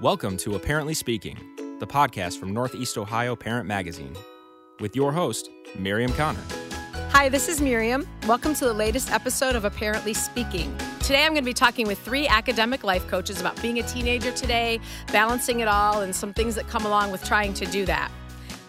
Welcome to Apparently Speaking, the podcast from Northeast Ohio Parent Magazine, with your host, Miriam Connor. Hi, this is Miriam. Welcome to the latest episode of Apparently Speaking. Today I'm going to be talking with three academic life coaches about being a teenager today, balancing it all, and some things that come along with trying to do that.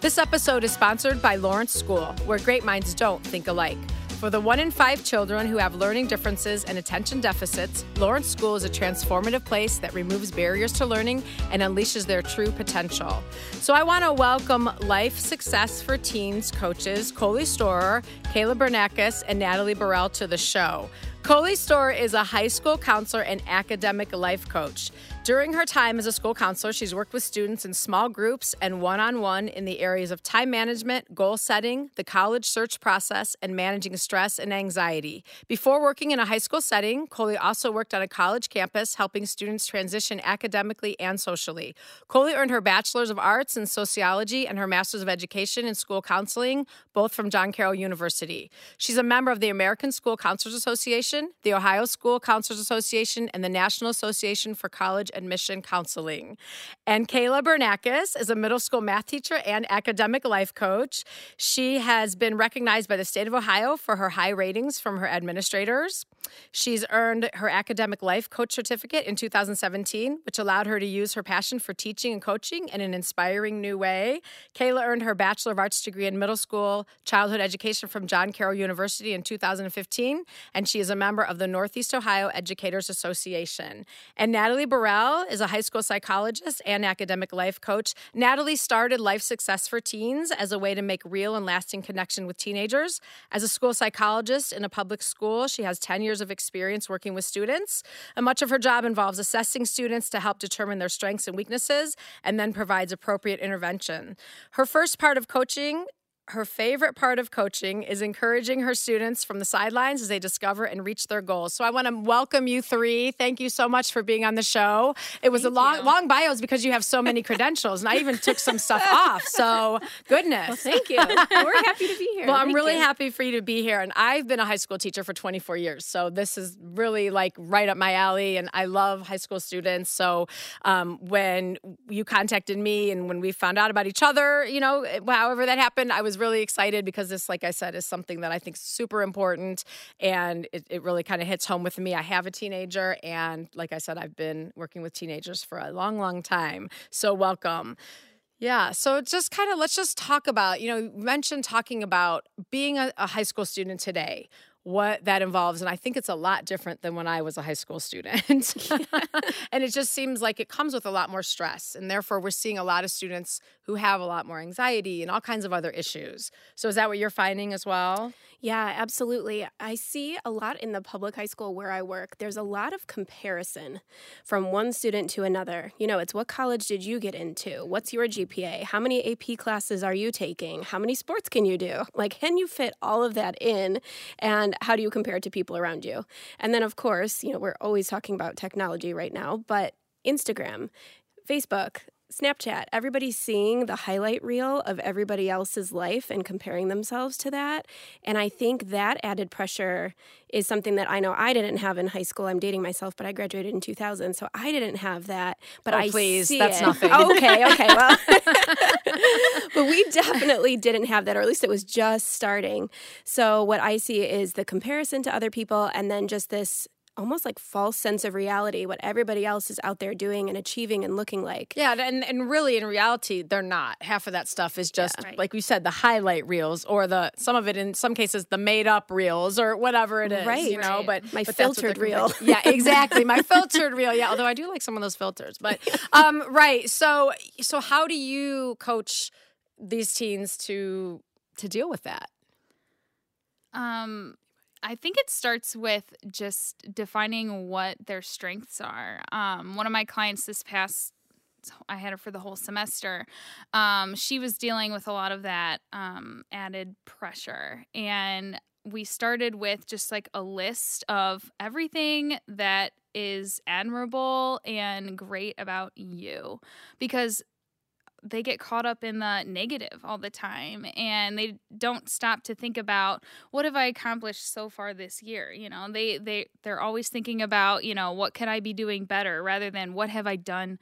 This episode is sponsored by Lawrence School, where great minds don't think alike. For the one in five children who have learning differences and attention deficits, Lawrence School is a transformative place that removes barriers to learning and unleashes their true potential. So I want to welcome Life Success for Teens coaches Coley Storer, Kayla Bernakis, and Natalie Burrell to the show. Coley Storer is a high school counselor and academic life coach. During her time as a school counselor, she's worked with students in small groups and one on one in the areas of time management, goal setting, the college search process, and managing stress and anxiety. Before working in a high school setting, Coley also worked on a college campus helping students transition academically and socially. Coley earned her Bachelor's of Arts in Sociology and her Master's of Education in School Counseling, both from John Carroll University. She's a member of the American School Counselors Association, the Ohio School Counselors Association, and the National Association for College admission counseling. And Kayla Bernakis is a middle school math teacher and academic life coach. She has been recognized by the state of Ohio for her high ratings from her administrators. She's earned her academic life coach certificate in 2017, which allowed her to use her passion for teaching and coaching in an inspiring new way. Kayla earned her Bachelor of Arts degree in middle school childhood education from John Carroll University in 2015, and she is a member of the Northeast Ohio Educators Association. And Natalie Burrell is a high school psychologist and academic life coach. Natalie started Life Success for Teens as a way to make real and lasting connection with teenagers. As a school psychologist in a public school, she has 10 years of experience working with students. And much of her job involves assessing students to help determine their strengths and weaknesses and then provides appropriate intervention. Her first part of coaching her favorite part of coaching is encouraging her students from the sidelines as they discover and reach their goals. So I want to welcome you three. Thank you so much for being on the show. It was Thank a long, you. long bios because you have so many credentials, and I even took some stuff off. So goodness. Well, thank you. We're happy to be here. Well, I'm thank really you. happy for you to be here, and I've been a high school teacher for 24 years, so this is really like right up my alley, and I love high school students. So um, when you contacted me and when we found out about each other, you know, however that happened, I was really excited because this, like I said, is something that I think is super important and it, it really kind of hits home with me. I have a teenager, and like I said, I've been working with teenagers for a long, long time. So, welcome. Yeah. So just kind of let's just talk about, you know, you mentioned talking about being a, a, high school student today what that involves. And I think it's a lot different than when I was a high school student. and it just seems like it comes with a lot more stress. And therefore, we're seeing a lot of students who have a lot more anxiety and all kinds of other issues. So, is that what you're finding as well? Yeah, absolutely. I see a lot in the public high school where I work. There's a lot of comparison from one student to another. You know, it's what college did you get into? What's your GPA? How many AP classes are you taking? How many sports can you do? Like, can you fit all of that in? And how do you compare it to people around you? And then, of course, you know, we're always talking about technology right now, but Instagram, Facebook, Snapchat, everybody's seeing the highlight reel of everybody else's life and comparing themselves to that. And I think that added pressure is something that I know I didn't have in high school. I'm dating myself, but I graduated in 2000, so I didn't have that. But oh, I please, that's it. nothing. okay, okay, well, but we definitely didn't have that, or at least it was just starting. So what I see is the comparison to other people, and then just this almost like false sense of reality what everybody else is out there doing and achieving and looking like. Yeah and, and really in reality they're not. Half of that stuff is just yeah, right. like we said the highlight reels or the some of it in some cases the made up reels or whatever it is right. you know right. but my but filtered reel. Yeah exactly. My filtered reel. Yeah although i do like some of those filters but um right. So so how do you coach these teens to to deal with that? Um I think it starts with just defining what their strengths are. Um, one of my clients this past I had her for the whole semester. Um, she was dealing with a lot of that um, added pressure. And we started with just like a list of everything that is admirable and great about you. Because they get caught up in the negative all the time and they don't stop to think about what have I accomplished so far this year you know they they they're always thinking about you know what can I be doing better rather than what have I done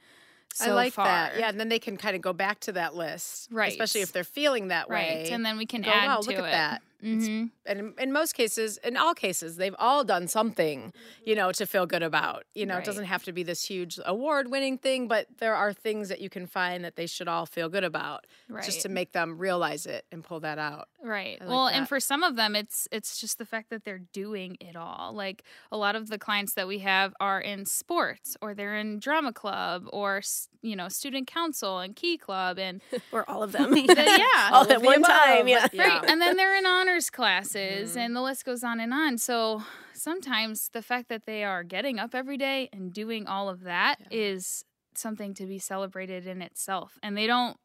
so I like far. that. Yeah, and then they can kind of go back to that list, Right. Especially if they're feeling that way, Right. And then we can go, add wow, to look it. at that. It's- hmm And in, in most cases, in all cases, they've all done something, you know, to feel good about. You know, Right. it doesn't have to be this huge award-winning thing, but there are things that you can find that they should all feel good about, just to make them realize it and pull that out. Right. Like well, that. and for some of them it's it's just the fact that they're doing it all. Like a lot of the clients that we have are in sports or they're in drama club or you know, student council and key club and Or all of them. yeah. all of at one time. above. Yeah. Yeah. Right. And then they're in honors classes Mm-hmm. and the list goes on and on. So sometimes the fact that they are getting up every day and doing all of that is something to be celebrated in itself. And they don't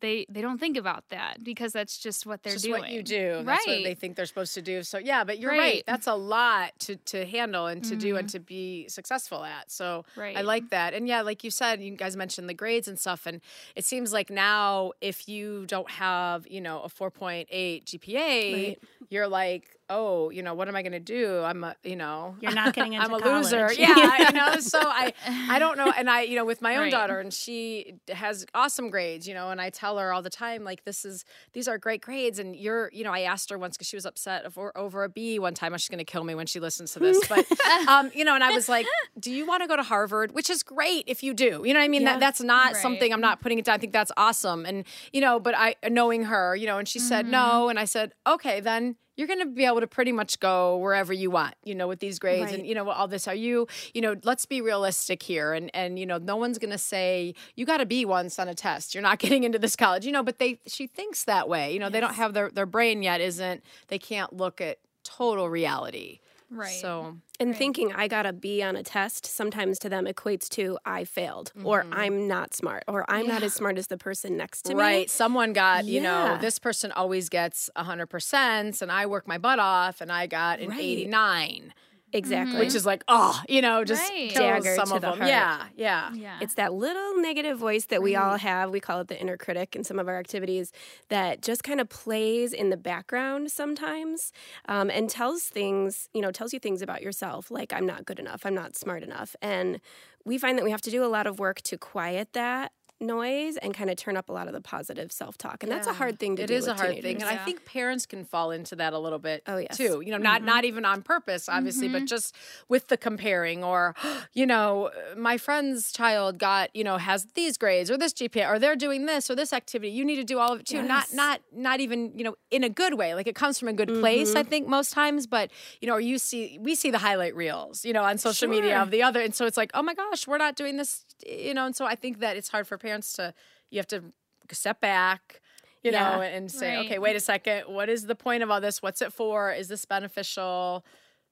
they they don't think about that because that's just what they're just doing. what you do. That's what they think they're supposed to do. So yeah, but you're right. Right. That's a lot to to handle and to do Mhm. and to be successful at. So Right. I like that. And yeah, like you said, you guys mentioned the grades and stuff. And it seems like now if you don't have, you know, a 4.8 GPA, Right. you're like, oh, you know, what am I going to do? I'm a, you know, You're not getting into I'm a college. loser. Yeah, you know. So I, I don't know. And I, you know, with my own Right. daughter, and she has awesome grades, you know, and I tell her all the time, like, this is these are great grades. And you're, you know, I asked her once because she was upset over, over a B one time. She's going to kill me when she listens to this, but, um, you know, and I was like, do you want to go to Harvard? Which is great if you do. You know, what I mean, Yeah. that that's not Right. something I'm not putting it down. I think that's awesome. And you know, but I knowing her, you know, and she said Mm-hmm. no, and I said okay, then you're going to be able to pretty much go wherever you want, you know, with these grades and you know all this. Are you, you know, let's be realistic here, and and you know, no one's going to say you got to be once on a test. You're not getting into this college, you know. But they, she thinks that way, you know. They don't have their their brain yet isn't. They can't look at total reality. Right. So, and right. thinking I got a B on a test sometimes to them equates to I failed mm-hmm. or I'm not smart or I'm yeah. not as smart as the person next to right. me. Right. Someone got, yeah. you know, this person always gets 100% and I work my butt off and I got an right. 89. Exactly. Which mm-hmm. is like, oh, you know, just right. dagger some to of the them. Heart. Yeah, yeah, yeah. It's that little negative voice that right. we all mm-hmm. have. We call it the inner critic in some of our activities that just kind of plays in the background sometimes um, and tells things, you know, tells you things about yourself like, I'm not good enough, I'm not smart enough. And we find that we have to do a lot of work to quiet that noise and kind of turn up a lot of the positive self-talk and that's a hard thing to It do is a hard thing, teenagers. and I think parents can fall into that a little bit. Oh, yes. too. You know, not not mm-hmm. even on purpose, obviously, but mm-hmm. just with the comparing, or you know, my friend's child got you know has these grades or this GPA, or they're doing this or this activity. You need to do all of it too. Not Yes. not not even you know in a good way. Like it comes from a good place, I mm-hmm. think most times. But you know, or you see we see the highlight reels, you know, on social media of the other, and so it's like, oh my gosh, we're not doing this, you know, and so I think that it's hard for parents to you have to step back you know, and say, Right. okay, wait a second, what is the point of all this? What's it for? Is this beneficial?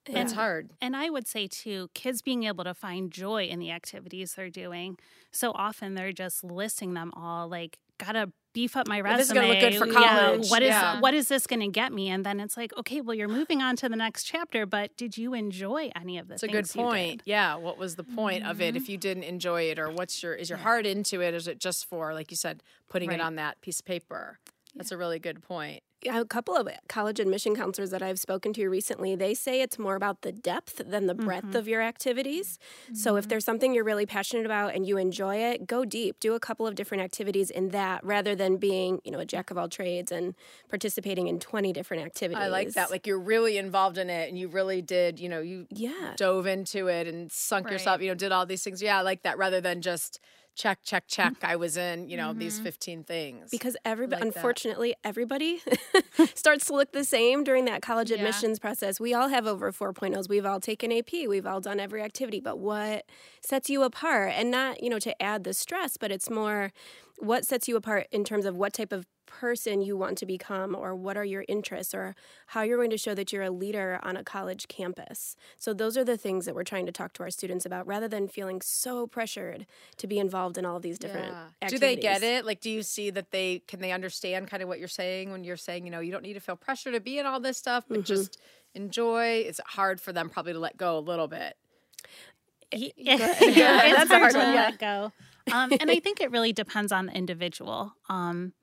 It's hard. And I would say, too, kids being able to find joy in the activities they're doing. So often they're just listing them all like, gotta beef up my resume. this is gonna look good for Yeah, college. what is Yeah. what is this gonna get me? And then it's like, okay, well, you're moving on to the next chapter, but did you enjoy any of this? It's a good things you did? point. Yeah. What was the point of it mm-hmm. if you didn't enjoy it? Or what's your, is your heart into it? Is it just for, like you said, putting Right. it on that piece of paper? That's a really good point. A couple of uh, college admission counselors that I've spoken to recently, they say it's more about the depth than the breadth mm-hmm. of your activities. So if mm-hmm. there's something you're really passionate about and you enjoy it, go deep. Do a couple of different activities in that rather than being, you know, a jack of all trades and participating in 20 different activities. I like that. Like you're really involved in it and you really did, you know, you yeah. dove into it and sunk Right. yourself, you know, did all these things. Yeah, I like that rather than just check, check, check. Mm-hmm. I was in, you know, these mm-hmm. 15 things. Because everybody, like that. unfortunately, everybody starts to look the same during that college Yeah. admissions process. We all have over 4.0s. We've all taken AP. We've all done every activity. But what sets you apart? And not, you know, to add the stress, but it's more what sets you apart in terms of what type of person you want to become or what are your interests or how you're going to show that you're a leader on a college campus. So those are the things that we're trying to talk to our students about rather than feeling so pressured to be involved in all these different Yeah. Do they get it? Like, do you see that they can they understand kind of what you're saying when you're saying, you know, you don't need to feel pressure to be in all this stuff, but mm-hmm. just enjoy. It's hard for them probably to let go a little bit. yeah, That's it's a hard to yeah. let go. Um, and I think it really depends on the individual. Um,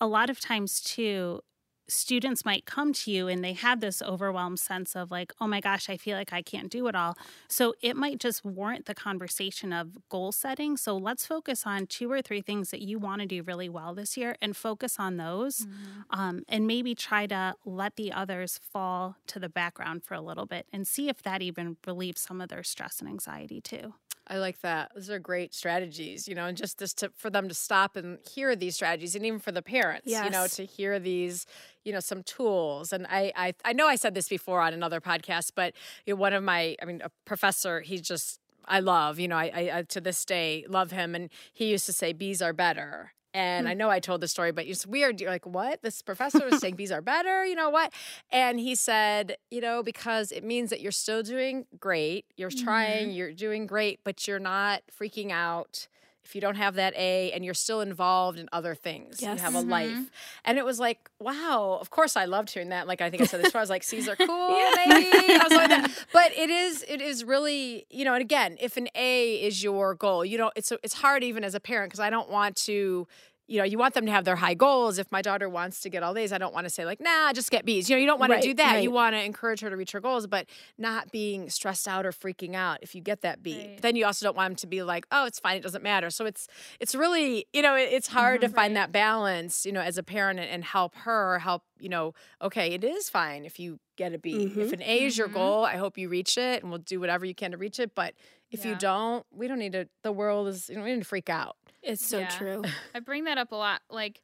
a lot of times, too, students might come to you and they have this overwhelmed sense of like, oh my gosh, I feel like I can't do it all. So it might just warrant the conversation of goal setting. So let's focus on two or three things that you want to do really well this year and focus on those mm-hmm. um, and maybe try to let the others fall to the background for a little bit and see if that even relieves some of their stress and anxiety too. I like that. Those are great strategies, you know, and just this to for them to stop and hear these strategies, and even for the parents, yes. you know, to hear these, you know, some tools. And I, I, I know I said this before on another podcast, but you know, one of my, I mean, a professor, he just I love, you know, I, I, to this day love him, and he used to say bees are better, and I hmm. know I told the story, but it's weird. You're like, what? This professor was saying bees are better, you know what? And he said, you know, because it means that you're still doing great. You're trying, mm-hmm. you're doing great, but you're not freaking out if you don't have that A and you're still involved in other things. Yes. You have a mm-hmm. life. And it was like, wow, of course I loved hearing that. Like I think I said this before, I was like, C's are cool, yeah. maybe. I like. But it is it is really, you know, and again, if an A is your goal, you know, it's it's hard even as a parent because I don't want to you know, you want them to have their high goals. If my daughter wants to get all A's, I don't want to say like, nah, just get B's. You know, you don't want right, to do that. Right. You want to encourage her to reach her goals, but not being stressed out or freaking out if you get that B. Right. Then you also don't want them to be like, oh, it's fine, it doesn't matter. So it's it's really, you know, it's hard mm-hmm, to find that balance, you know, as a parent and, help her help, you know, okay, it is fine if you get a B. Mm-hmm. If an A is your mm-hmm. goal, I hope you reach it and we'll do whatever you can to reach it. But if yeah. you don't, we don't need to the world is you know, we need to freak out. It's so yeah. true. I bring that up a lot. Like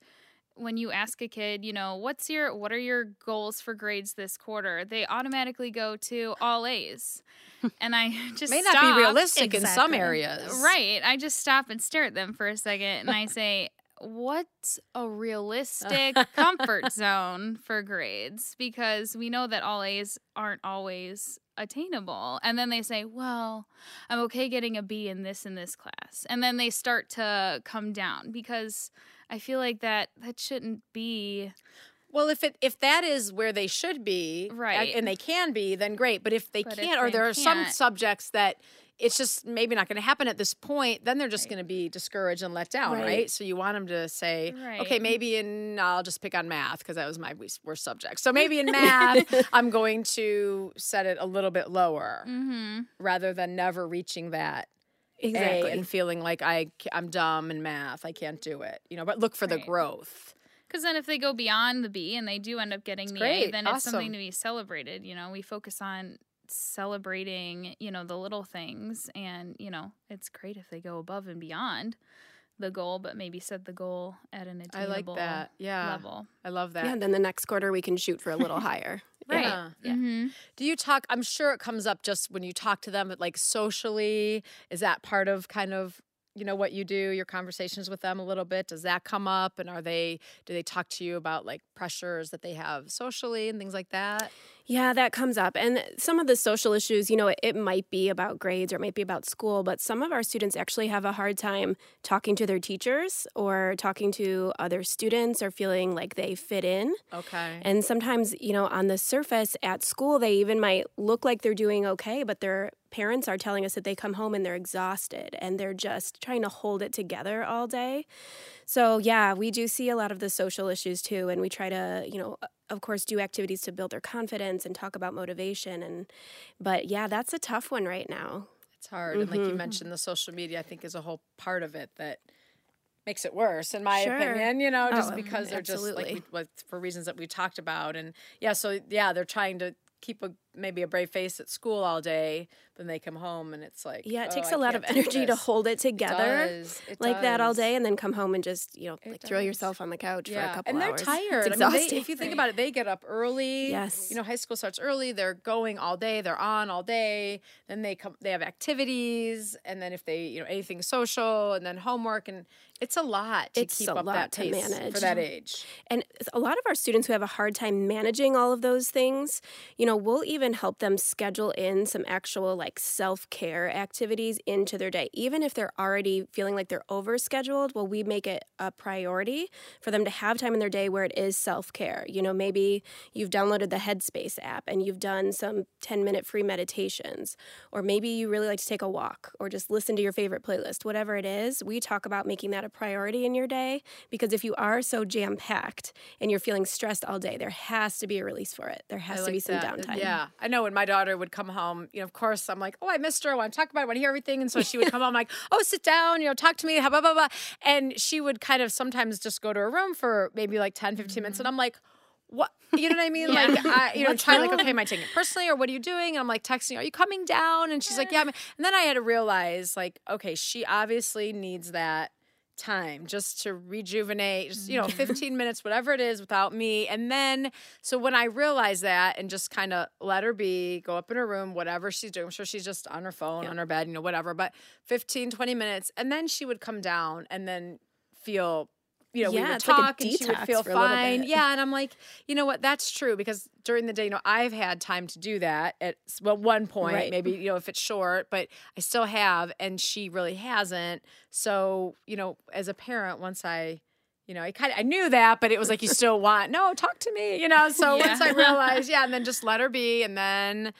when you ask a kid, you know, what's your what are your goals for grades this quarter? They automatically go to all A's. And I just may not stop. be realistic exactly. in some areas. Right. I just stop and stare at them for a second and I say, What's a realistic comfort zone for grades? Because we know that all A's aren't always attainable. And then they say, well, I'm okay getting a B in this and this class. And then they start to come down because I feel like that that shouldn't be well, if it if that is where they should be, right, and they can be, then great. But if they but can't, if or there are some subjects that it's just maybe not going to happen at this point, then they're just right. going to be discouraged and let down, right. right. So you want them to say, right. okay, maybe in I'll just pick on math because that was my worst subject. So maybe in math, I'm going to set it a little bit lower mm-hmm. rather than never reaching that exactly. A and feeling like I I'm dumb in math, I can't do it. You know, but look for the growth. Because then, if they go beyond the B and they do end up getting it's the great. A, then awesome. it's something to be celebrated. You know, we focus on celebrating, you know, the little things. And, you know, it's great if they go above and beyond the goal, but maybe set the goal at an attainable I like that. Yeah. level. I love that. Yeah, and then the next quarter we can shoot for a little higher. Right. Yeah. yeah. Mm-hmm. Do you talk? I'm sure it comes up just when you talk to them, but like socially, is that part of kind of you know what you do your conversations with them a little bit does that come up? And are they do they talk to you about like pressures that they have socially and things like that? Yeah that comes up. And some of the social issues you know it, it might be about grades or it might be about school but some of our students actually have a hard time talking to their teachers or talking to other students or feeling like they fit in. Okay. And sometimes you know on the surface at school they even might look like they're doing okay but they're parents are telling us that they come home and they're exhausted and they're just trying to hold it together all day. So, yeah, we do see a lot of the social issues too. And we try to, you know, of course, do activities to build their confidence and talk about motivation. And, but yeah, that's a tough one right now. It's hard. Mm-hmm. And like you mm-hmm. mentioned, the social media, I think, is a whole part of it that makes it worse in my sure. opinion you know just oh, because they're absolutely. just like, we, for reasons that we talked about and yeah so yeah they're trying to keep a maybe a brave face at school all day, then they come home and it's like yeah, it oh, takes a lot of energy to hold it together it does. It like does. that all day, and then come home and just you know it like does. throw yourself on the couch yeah. for a couple and hours. And they're tired. It's exhausting. I mean, they, if you think about it, they get up early. Yes, you know, high school starts early. They're going all day. They're on all day. Then they come. They have activities, and then if they you know anything social, and then homework, and it's a lot to it's keep up that pace manage. for that age. And a lot of our students who have a hard time managing all of those things, you know, we'll even even help them schedule in some actual like self-care activities into their day. Even if they're already feeling like they're overscheduled well we make it a priority for them to have time in their day where it is self-care. You know maybe you've downloaded the headspace app and you've done some 10 minute free meditations or maybe you really like to take a walk or just listen to your favorite playlist. Whatever it is we talk about making that a priority in your day because if you are so jam packed and you're feeling stressed all day there has to be a release for it. There has to be some that. downtime. Yeah, I know when my daughter would come home, you know, of course, I'm like, oh, I missed her. I want to talk about it. I want to hear everything. And so she would come home like, oh, sit down, you know, talk to me, blah, blah, blah. And she would kind of sometimes just go to her room for maybe like 10, 15 minutes. And I'm like, what you know what I mean? Like I, you know, trying like, okay, am I taking it personally or what are you doing? And I'm like texting, are you coming down? And she's like, yeah. I'm-" And then I had to realize, like, okay, she obviously needs that time just to rejuvenate, just, you know, mm. 15 minutes, whatever it is without me. And then, so when I realized that and just kind of let her be, go up in her room, whatever she's doing, I'm sure she's just on her phone, on her bed, you know, whatever, but 15, 20 minutes. And then she would come down and then feel, you know, we Yeah, would it's like talk and she would feel for a little fine. Yeah. And I'm like, you know what? That's true because during the day, you know, I've had time to do that at well, one point, Right. maybe, you know, if it's short, but I still have, and she really hasn't. So, you know, as a parent, once I, you know, I kind of I knew that, but it was like you still want no, talk to me, you know. So once I realized, yeah, and then just let her be, and then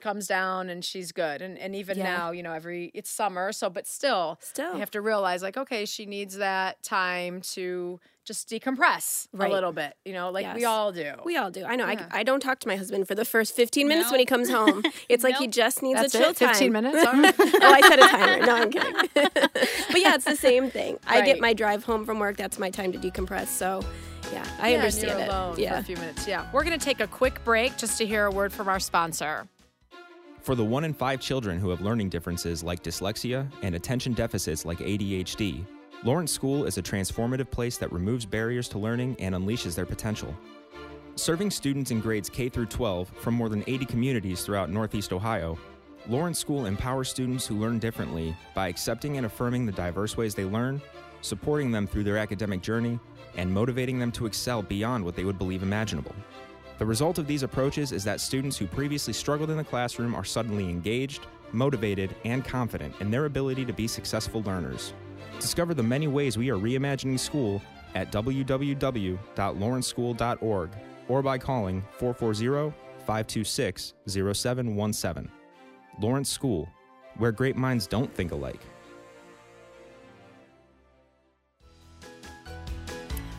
comes down and she's good. And and even Yeah. now, you know, every it's summer, so but still, Still. I have to realize like, okay, she needs that time to just decompress Right. a little bit, you know, like we all do. We all do. I know. Yeah. I, I don't talk to my husband for the first 15 minutes No. when he comes home. It's like he just needs That's a chill it, 15 minutes. All right. oh, I set a timer. No, I'm kidding. but yeah, it's the same thing. I get my drive home from work. That's my time to decompress. So yeah, I Yeah, and understand it. yeah. for a few minutes. Yeah. We're going to take a quick break just to hear a word from our sponsor. For the one in five children who have learning differences like dyslexia and attention deficits like ADHD, Lawrence School is a transformative place that removes barriers to learning and unleashes their potential. Serving students in grades K through 12 from more than 80 communities throughout Northeast Ohio, Lawrence School empowers students who learn differently by accepting and affirming the diverse ways they learn, supporting them through their academic journey, and motivating them to excel beyond what they would believe imaginable. The result of these approaches is that students who previously struggled in the classroom are suddenly engaged, motivated, and confident in their ability to be successful learners. Discover the many ways we are reimagining school at www.lawrenceschool.org or by calling 440 526 0717. Lawrence School, where great minds don't think alike.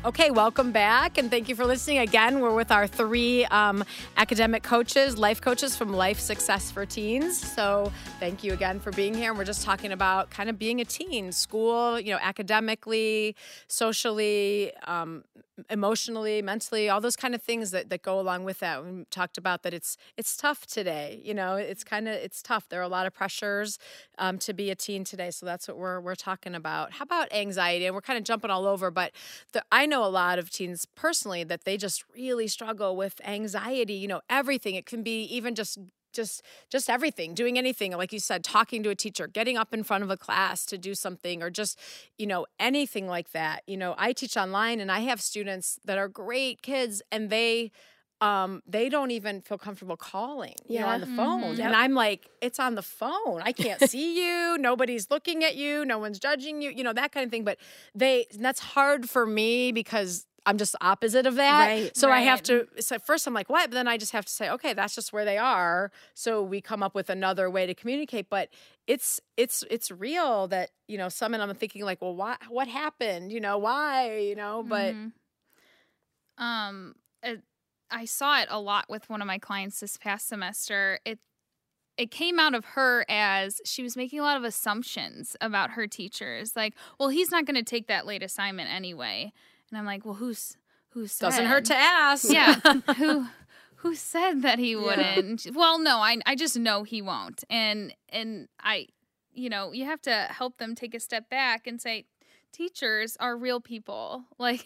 Okay, welcome back, and thank you for listening. Again, we're with our three um, academic coaches, life coaches from Life Success for Teens. So, thank you again for being here. And we're just talking about kind of being a teen, school, you know, academically, socially, um, emotionally, mentally, all those kind of things that, that go along with that. We talked about that it's it's tough today. You know, it's kind of it's tough. There are a lot of pressures um, to be a teen today. So that's what we're we're talking about. How about anxiety? And we're kind of jumping all over, but the, I know a lot of teens personally that they just really struggle with anxiety. You know, everything. It can be even just just just everything doing anything like you said talking to a teacher getting up in front of a class to do something or just you know anything like that. You know i teach online and i have students that are great kids and they um they don't even feel comfortable calling you know Yeah. on the phone. Yep. and i'm like it's on the phone. I can't see you. Nobody's looking at you. No one's judging you you know that kind of thing. But they that's hard for me because I'm just opposite of that. Right. so I have to so at first I'm like, what? But then I just have to say, okay, that's just where they are. So we come up with another way to communicate. But it's it's it's real that, you know, some and I'm thinking like, well, why what happened? You know, why? You know, but Mhm. um it, I saw it a lot with one of my clients this past semester. It it came out of her as she was making a lot of assumptions about her teachers. Like, well, he's not going to take that late assignment anyway. And I'm like, well, who's who said? doesn't hurt to ask. yeah. Who who said that he wouldn't? Well no I, I just know he won't. And and i you know you have to help them take a step back and say teachers are real people. Like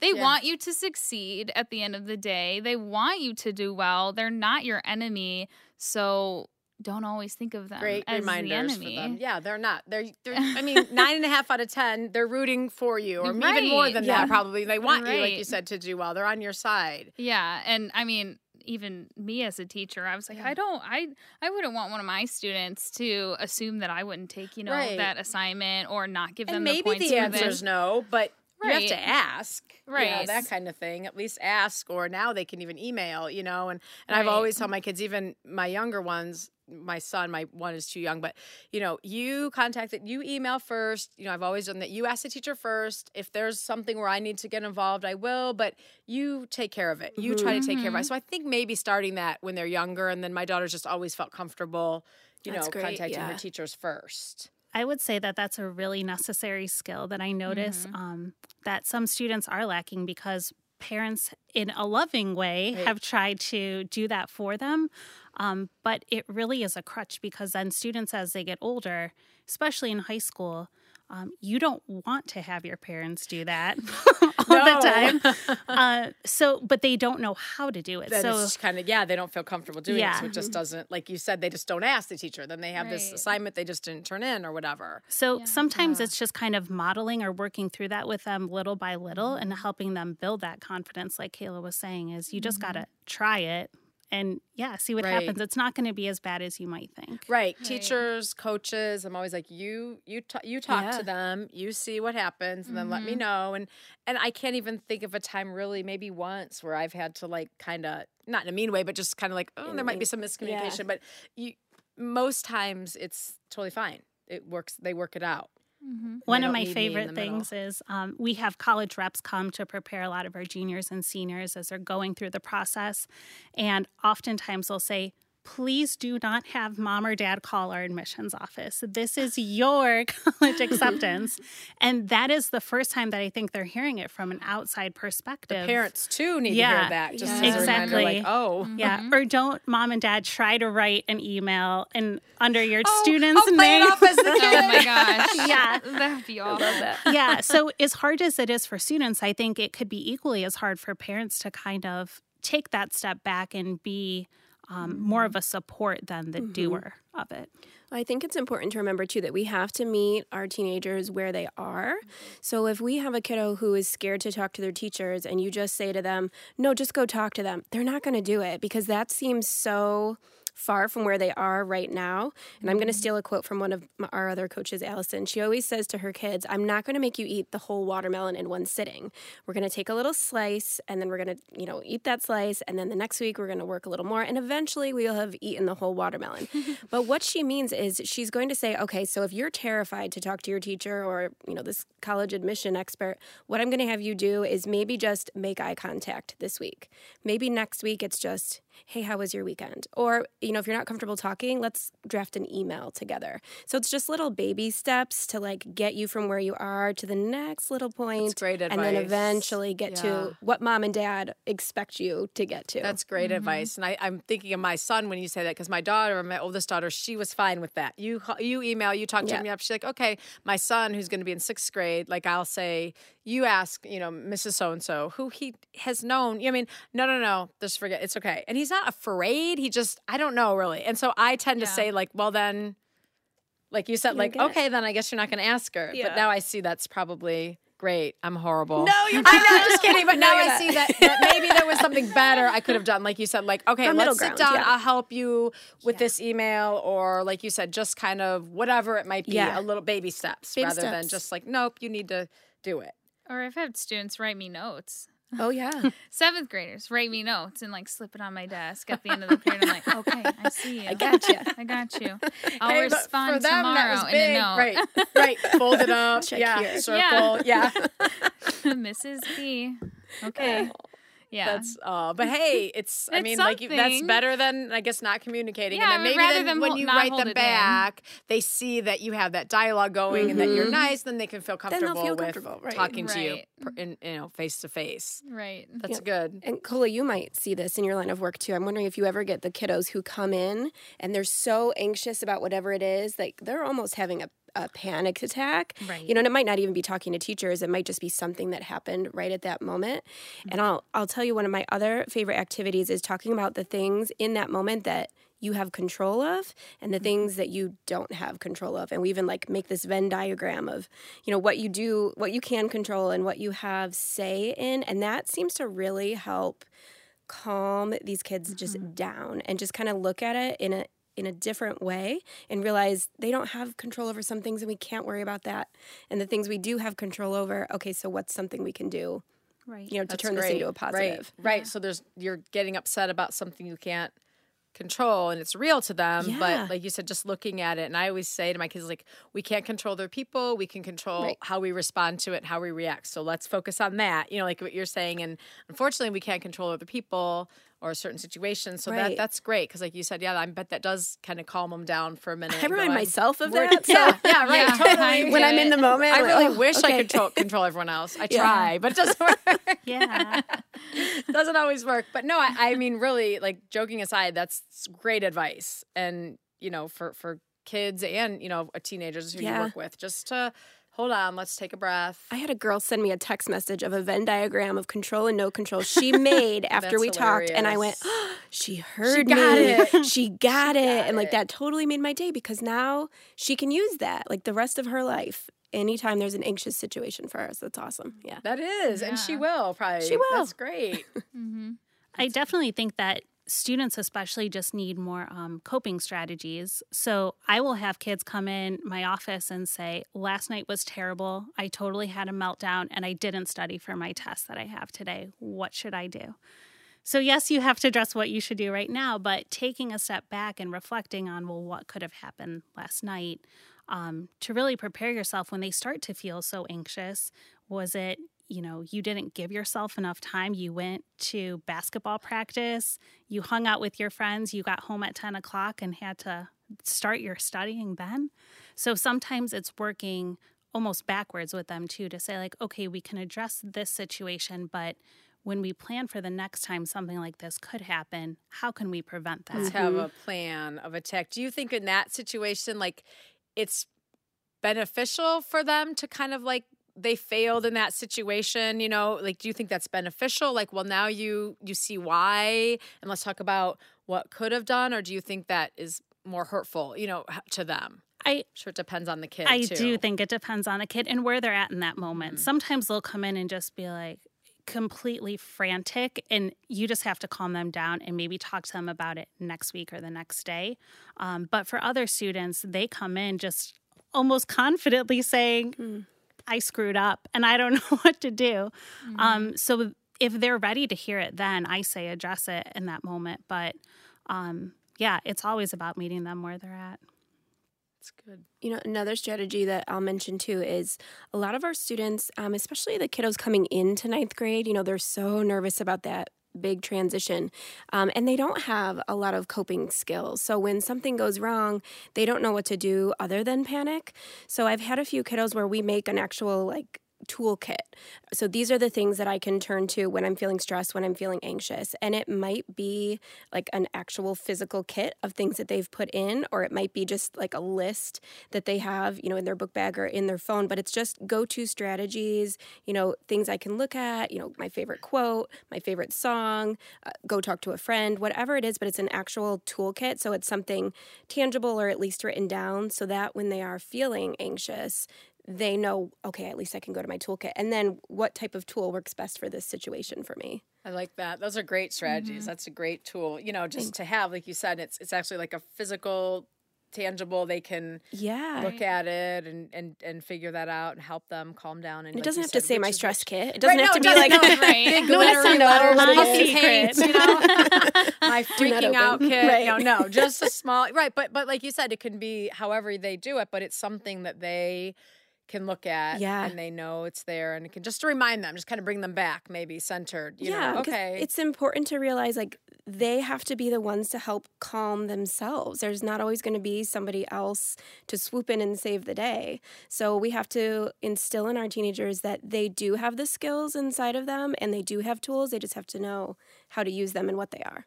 they Yeah. want you to succeed at the end of the day. They want you to do well. They're not your enemy. So don't always think of them Great as reminders the enemy for them. Yeah, they're not. They're, they're I mean, nine and a half out of ten, they're rooting for you, or even more than Yeah. that. Probably, they want you, like you said, to do well. They're on your side. Yeah, and I mean, even me as a teacher, I was like, I don't, I, I wouldn't want one of my students to assume that I wouldn't take, you know, Right. that assignment or not give them and the maybe points the for answer is no, but you have to ask, you know, Right. that kind of thing. At least ask, or now they can even email, you know. And and I've always told my kids, even my younger ones, my son, my one is too young, but you know, you contact it, you email first. You know, I've always done that. You ask the teacher first. If there's something where I need to get involved, I will. But you take care of it. You try to mm-hmm. take care of it. Mm-hmm. So I think maybe starting that when they're younger, and then my daughter's just always felt comfortable, you That's know, great, contacting her teachers first. I would say that that's a really necessary skill that I notice mm-hmm. um, that some students are lacking because parents, in a loving way, Right. have tried to do that for them. Um, but it really is a crutch because then students, as they get older, especially in high school, um, you don't want to have your parents do that all No. the time. Uh, so, but they don't know how to do it. then so, it's kind of yeah they don't feel comfortable doing it so it just doesn't like you said they just don't ask the teacher then they have this assignment they just didn't turn in or whatever So sometimes it's just kind of modeling or working through that with them little by little and Mm-hmm. helping them build that confidence, like Kayla was saying, is you just got Mm-hmm. to try it and yeah, see what Right. happens. It's not going to be as bad as you might think. right, teachers coaches i'm always like you you ta- you talk Yeah. to them you see what happens and then let me mm-hmm. know and and i can't even think of a time really maybe once where i've had to like kind of not in a mean way but just kind of like oh there might be some miscommunication but you most times it's totally fine it works they work it out One of my need me in favorite the middle. things is um, we have college reps come to prepare a lot of our juniors and seniors as they're going through the process. And oftentimes they'll say, Please do not have mom or dad call our admissions office. This is your college acceptance. and that is the first time that I think they're hearing it from an outside perspective. The parents too need to hear that just Yeah. as a reminder like Exactly. oh mm-hmm. Yeah. Or don't mom and dad try to write an email and under your Oh, student's I'll play it name. off as the Oh my gosh. Yeah. That'd be awful. yeah. So, as hard as it is for students, I think it could be equally as hard for parents to kind of take that step back and be um, more of a support than the doer of it. I think it's important to remember too that we have to meet our teenagers where they are. So if we have a kiddo who is scared to talk to their teachers and you just say to them, "No, just go talk to them." They're not going to do it because that seems so far from where they are right now. And I'm going to mm. steal a quote from one of m- our other coaches, Allison. She always says to her kids, I'm not going to make you eat the whole watermelon in one sitting. We're going to take a little slice and then we're going to, you know, eat that slice. And then the next week we're going to work a little more. And eventually we'll have eaten the whole watermelon. but what she means is she's going to say, okay, so if you're terrified to talk to your teacher or, you know, this college admission expert, what I'm going to have you do is maybe just make eye contact this week. Maybe next week it's just, hey, how was your weekend? Or, you know, if you're not comfortable talking, let's draft an email together. So it's just little baby steps to like get you from where you are to the next little point. great advice. And then eventually get Yeah. to what mom and dad expect you to get to. That's great mm-hmm. advice, and I, I'm thinking of my son when you say that because my daughter, my oldest daughter, she was fine with that. You you email, you talk to Yeah. me up. She's like, okay. My son, who's going to be in sixth grade, like I'll say, you ask, you know, Mrs. So and So, who he has known. I mean, no, no, no, just forget. It's okay, and he's not afraid. He just, I don't know really, and so I tend to say like, well then, like you said, like get it. okay, then I guess you're not going to ask her. Yeah. But now I see that's probably. Great, I'm horrible. No, you're I know, just kidding. But now No, I see that, that maybe there was something better I could have done. Like you said, like, okay, let's sit ground, down. yeah. I'll help you with this email. Or like you said, just kind of whatever it might be, Yeah. a little baby steps Baby rather than just like, nope, you need to do it. Or I've had students write me notes. Oh, yeah. Seventh graders write me notes and like slip it on my desk at the end of the period. I'm like, okay, I see you. I got you. I got you. I'll Hey, respond for them, that tomorrow was in big. Right, right. Fold it up. Check yeah, here. circle. Yeah. Mrs. B. Okay. Oh. Yeah. That's uh but hey, it's I It's mean like you, that's better than I guess not communicating. Yeah, and then maybe rather then than when hol- you not write them it in. back, they see that you have that dialogue going and that you're nice, then they can feel Mm-hmm. they'll comfortable feel with comfortable, right. talking to you in you know face to face. right. That's good. And Coley, you might see this in your line of work too. I'm wondering if you ever get the kiddos who come in and they're so anxious about whatever it is, like they're almost having a, a panic attack. Right. You know, and it might not even be talking to teachers. It might just be something that happened right at that moment. And I'll I'll tell you one of my other favorite activities is talking about the things in that moment that you have control of and the things that you don't have control of and we even like make this venn diagram of you know what you do what you can control and what you have say in and that seems to really help calm these kids just Mm-hmm. down and just kind of look at it in a in a different way and realize they don't have control over some things and we can't worry about that. And the things we do have control over, okay, so what's something we can do, Right. you know, to That's turn this into a positive. Right, right. So there's you're getting upset about something you can't control and it's real to them Yeah. but like you said just looking at it and i always say to my kids like we can't control their people we can control Right. how we respond to it how we react so let's focus on that you know like what you're saying and unfortunately we can't control other people or a certain situations so that that's great because like you said yeah i bet that does kind of calm them down for a minute I remind I'm- myself of we're- that. So yeah, yeah right Yeah, totally. When I'm in the moment, I really oh, wish I could control, control everyone else. I Yeah. try, but it doesn't work. Yeah. doesn't always work. But no, I, I mean, really, like joking aside, that's great advice. And you know, for for kids and you know, teenagers who you work with, just to hold on, let's take a breath. I had a girl send me a text message of a Venn diagram of control and no control she made after That's we talked, and I went, hilarious. "She heard she got me. it. She got it." got and like it. that totally made my day because now she can use that like the rest of her life. Anytime there's an anxious situation for us, that's awesome. Yeah. That is, and she will probably. She will. That's great. Mm-hmm. I definitely think that students, especially, just need more um, coping strategies. So I will have kids come in my office and say, Last night was terrible. I totally had a meltdown and I didn't study for my test that I have today. What should I do? So, yes, you have to address what you should do right now, but taking a step back and reflecting on, well, what could have happened last night um, to really prepare yourself when they start to feel so anxious. Was it, you know, you didn't give yourself enough time? You went to basketball practice, you hung out with your friends, you got home at 10 o'clock and had to start your studying then. So sometimes it's working almost backwards with them too to say, like, okay, we can address this situation, but when we plan for the next time something like this could happen, how can we prevent that? Let's have a mm-hmm. plan of attack. Do you think in that situation, like, it's beneficial for them to kind of like they failed in that situation you know like do you think that's beneficial like well now you you see why and let's talk about what could have done or do you think that is more hurtful you know to them I sure it depends on the kid I too. do think it depends on the kid and where they're at in that moment. Sometimes they'll come in and just be like completely frantic, and you just have to calm them down and maybe talk to them about it next week or the next day. Um, but for other students, they come in just almost confidently saying, I screwed up and I don't know what to do. Um, so if they're ready to hear it, then I say address it in that moment. But um, yeah, it's always about meeting them where they're at. it's good You know, another strategy that I'll mention too is a lot of our students, um, especially the kiddos coming into ninth grade, you know, they're so nervous about that big transition um, and they don't have a lot of coping skills. So when something goes wrong, they don't know what to do other than panic. So I've had a few kiddos where we make an actual like toolkit. So these are the things that I can turn to when I'm feeling stressed, when I'm feeling anxious. And it might be like an actual physical kit of things that they've put in, or it might be just like a list that they have, you know, in their book bag or in their phone. But it's just go to strategies, you know, things I can look at, you know, my favorite quote, my favorite song, uh, go talk to a friend, whatever it is. But it's an actual toolkit. So it's something tangible or at least written down so that when they are feeling anxious, they know, okay, at least I can go to my toolkit. And then what type of tool works best for this situation for me? I like that. Those are great strategies. Mm-hmm. That's a great tool. You know, just to have, like you said, it's it's actually like a physical, tangible. They can Yeah. look at it and and and figure that out and help them calm down. And It like doesn't have to say my stress kit. It doesn't Right, have no, to be like. Right. No, to glittery be letters, letters, but puffy it's paint, secret. you know, my freaking out kit. Right. No, no, just a small right. But but like you said, it can be however they do it. But it's something that they can look at, Yeah. and they know it's there, and it can just to remind them, just kind of bring them back, maybe centered. You yeah, know, okay, It's important to realize like they have to be the ones to help calm themselves. There's not always going to be somebody else to swoop in and save the day. So we have to instill in our teenagers that they do have the skills inside of them and they do have tools. They just have to know how to use them and what they are.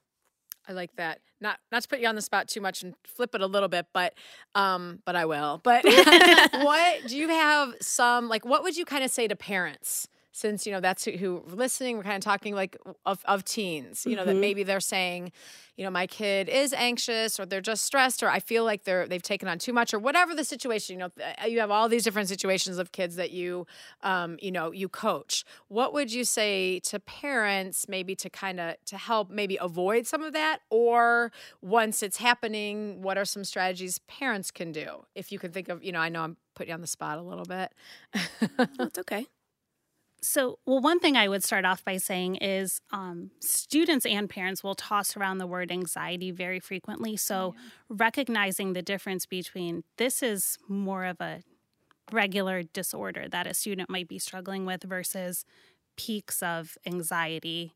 I like that. Not not to put you on the spot too much and flip it a little bit, but um, but I will. But what do you have some like? What would you kind of say to parents since you know that's who, who listening we're kind of talking like of, of teens you know that maybe they're saying you know my kid is anxious or they're just stressed or i feel like they're they've taken on too much or whatever the situation you know you have all these different situations of kids that you um, you know you coach. What would you say to parents maybe to kind of to help maybe avoid some of that? Or once it's happening what are some strategies parents can do? If you can think of you know i know i'm putting you on the spot a little bit. It's okay. So, well, one thing I would start off by saying is um, students and parents will toss around the word anxiety very frequently. So, recognizing the difference between this is more of a regular disorder that a student might be struggling with versus peaks of anxiety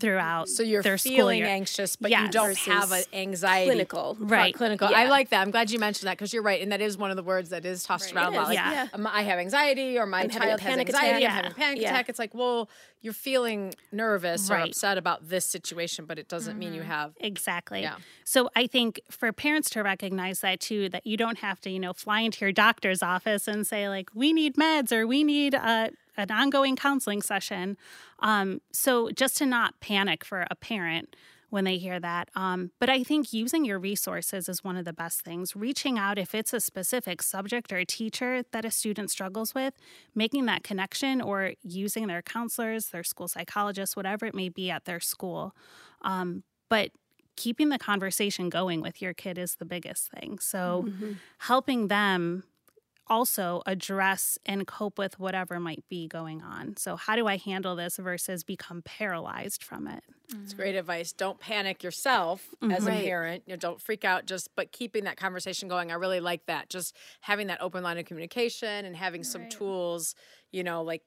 throughout So you're their school feeling year. anxious, but you don't have an Versus anxiety. clinical. Right. Clinical. I like that. I'm glad you mentioned that because you're right, and that is one of the words that is tossed around a lot. Like, Yeah. Yeah. um, I have anxiety, or my I'm child has panic anxiety. attack. I'm having a panic Yeah. attack. It's like, well, you're feeling nervous or upset about this situation, but it doesn't mean you have. Exactly. Yeah. So I think for parents to recognize that too, that you don't have to, you know, fly into your doctor's office and say like, we need meds or we need a, an ongoing counseling session. Um, so just to not panic for a parent when they hear that. Um, but I think using your resources is one of the best things. Reaching out if it's a specific subject or a teacher that a student struggles with, making that connection or using their counselors, their school psychologists, whatever it may be at their school. Um, but keeping the conversation going with your kid is the biggest thing. So helping them also address and cope with whatever might be going on. So how do I handle this versus become paralyzed from it? It's mm-hmm. great advice. Don't panic yourself as a mm-hmm. Right. parent. You know, don't freak out. Just but keeping that conversation going. I really like that. Just having that open line of communication and having some Right. tools. You know, like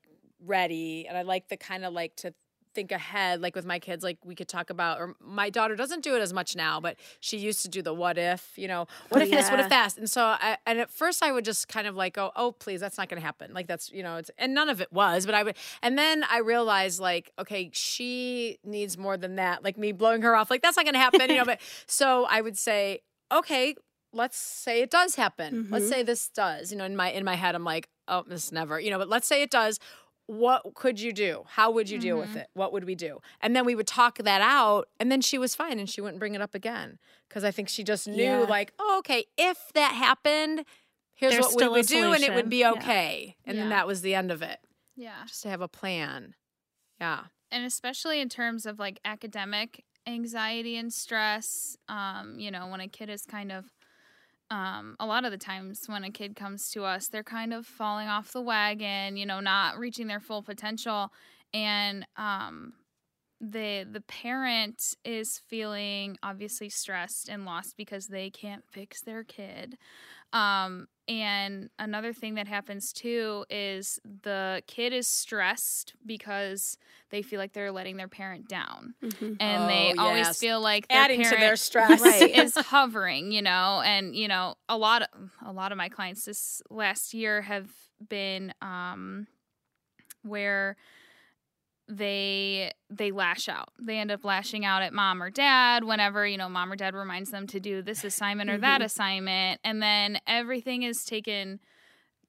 ready. And I like the kind of like to think ahead. Like with my kids, like we could talk about. Or my daughter doesn't do it as much now, but she used to do the what if. You know, what if this? What if yeah. that? And so, I, and at first, I would just kind of like go, oh, please, that's not going to happen. Like that's you know, it's and none of it was. But I would, and then I realized like, okay, she needs more than that. Like me blowing her off, like that's not going to happen. You know, but so I would say, okay, let's say it does happen. Let's mm-hmm. say this does. You know, in my in my head, I'm like, oh, this never. You know, but let's say it does. What could you do? How would you deal with it? What would we do? And then we would talk that out, and then she was fine, and she wouldn't bring it up again because I think she just knew, Yeah. like, oh, okay, if that happened, here's There's what we would do, and it would be Yeah. okay. And then that was the end of it. Yeah. Just to have a plan. Yeah. and especially in terms of like academic anxiety and stress um you know when a kid is kind of um a lot of the times when a kid comes to us they're kind of falling off the wagon you know not reaching their full potential. And um the the parent is feeling obviously stressed and lost because they can't fix their kid. Um and another thing that happens too is the kid is stressed because they feel like they're letting their parent down. And they Oh, always yes. feel like their Adding to their stress. Right. is hovering, you know, and you know, a lot of a lot of my clients this last year have been um where they they lash out. They end up lashing out at mom or dad whenever, you know, mom or dad reminds them to do this assignment or that assignment and then everything is taken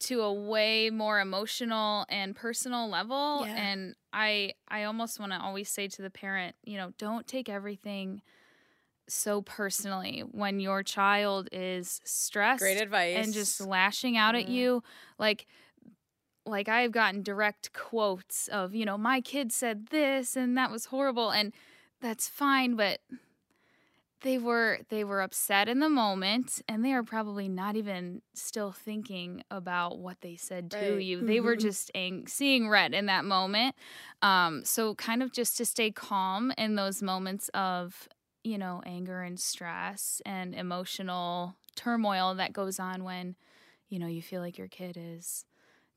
to a way more emotional and personal level Yeah. and I I almost want to always say to the parent, you know, don't take everything so personally when your child is stressed Great advice. and just lashing out at Mhm. you like like I've gotten direct quotes of, you know, my kid said this and that was horrible and that's fine, but they were they were upset in the moment and they are probably not even still thinking about what they said to Right. you. They were Mhm. just ang- seeing red in that moment. Um so kind of just to stay calm in those moments of, you know, anger and stress and emotional turmoil that goes on when you know you feel like your kid is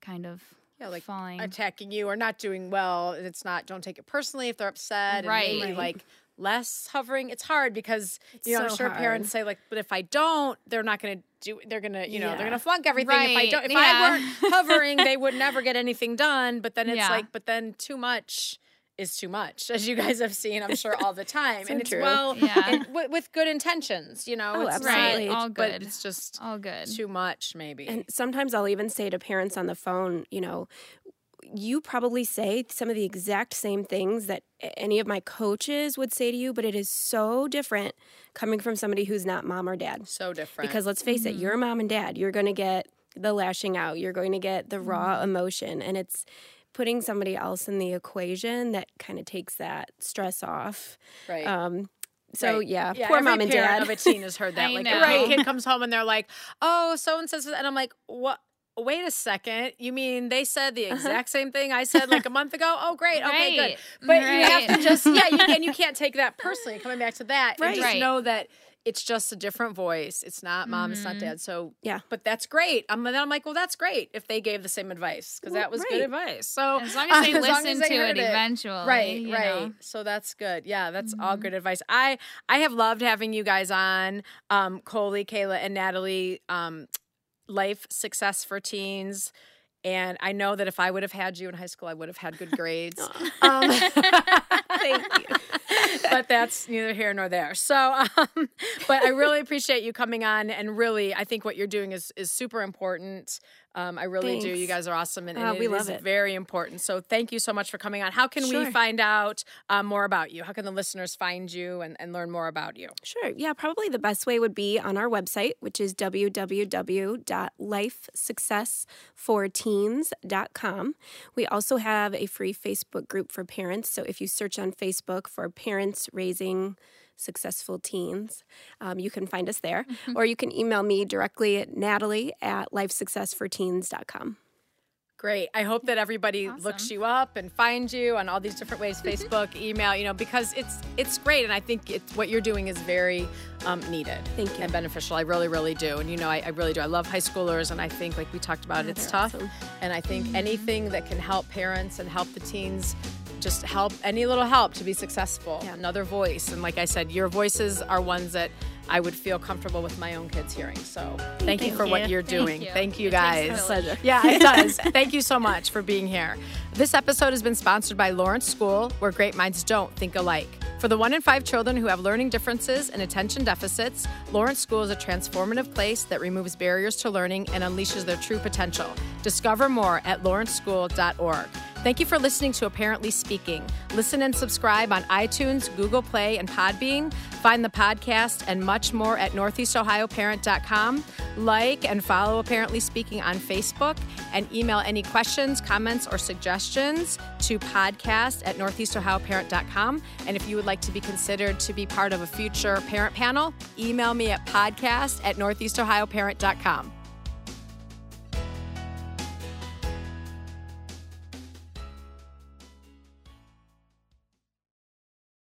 kind of Yeah, like falling attacking you or not doing well. It's not. Don't take it personally if they're upset. Right. And maybe like less hovering. It's hard because you know I'm so sure parents say like, but if I don't, they're not going to do. They're going to you know they're going to flunk everything. If I don't, if yeah. I weren't hovering, they would never get anything done. But then it's Yeah. like, but then too much is too much, as you guys have seen, I'm sure all the time. So and it's true. well, Yeah. and with, with good intentions, you know. Oh, it's absolutely. Not, All But good. it's just all good. too much, maybe. And sometimes I'll even say to parents on the phone, you know, you probably say some of the exact same things that any of my coaches would say to you, but it is so different coming from somebody who's not mom or dad. So different. Because let's face it, you're mm-hmm. mom and dad. You're going to get the lashing out, you're going to get the raw mm-hmm. emotion, and it's putting somebody else in the equation that kind of takes that stress off. right. Um, so Right. yeah, poor mom and parent dad. of a teen has heard that. I like know. a kid comes home and they're like, "Oh, so and says," and I'm like, "What?" Wait a second. You mean they said the exact same thing I said like a month ago? Oh, great. Okay, good. Right. But you have to just yeah, you can you can't take that personally. Coming back to that, and just Right. know that it's just a different voice. It's not mom. It's not dad. So Yeah. but that's great. I'm then I'm like, well, that's great if they gave the same advice because that was good advice. So As long as they as long listen as they to heard it eventually, right, right. know. So that's good. Yeah, that's all good advice. I I have loved having you guys on, um, Coley, Kayla, and Natalie. Um, life success for teens. And I know that if I would have had you in high school, I would have had good grades. Um, Thank you. but that's neither here nor there. So, um, but I really appreciate you coming on, and really, I think what you're doing is is super important. Um, I really do. You guys are awesome, and, Uh, we it love is it. very important. So, thank you so much for coming on. How can we find out um, more about you? How can the listeners find you and, and learn more about you? Sure. Yeah, probably the best way would be on our website, which is www.lifesuccessforteens.com. We also have a free Facebook group for parents. So if you search on Facebook for Parents Raising Successful Teens, um, you can find us there. Or you can email me directly at natalie at lifesuccessforteens.com. Great. I hope that everybody looks you up and finds you on all these different ways, Facebook, email, you know, because it's it's great, and I think it's what you're doing is very um, needed. Thank you. And beneficial. I really, really do. And you know, I, I really do. I love high schoolers, and I think, like we talked about, it's tough. awesome. And I think anything that can help parents and help the teens. Just help any little help to be successful. Yeah. Another voice. And like I said, your voices are ones that I would feel comfortable with my own kids hearing. So thank, you Thank for what you. you're Thank doing. you. Thank you takes a guys. village. Yeah, it does. Thank you so much for being here. This episode has been sponsored by Lawrence School, where great minds don't think alike. For the one in five children who have learning differences and attention deficits, Lawrence School is a transformative place that removes barriers to learning and unleashes their true potential. Discover more at lawrenceschool.org. Thank you for listening to Apparently Speaking. Listen and subscribe on iTunes, Google Play, and Podbean. Find the podcast and much more at northeastohioparent.com. Like and follow Apparently Speaking on Facebook and email any questions, comments, or suggestions to podcast at northeastohioparent.com. And if you would like to be considered to be part of a future parent panel, email me at podcast at northeastohioparent.com.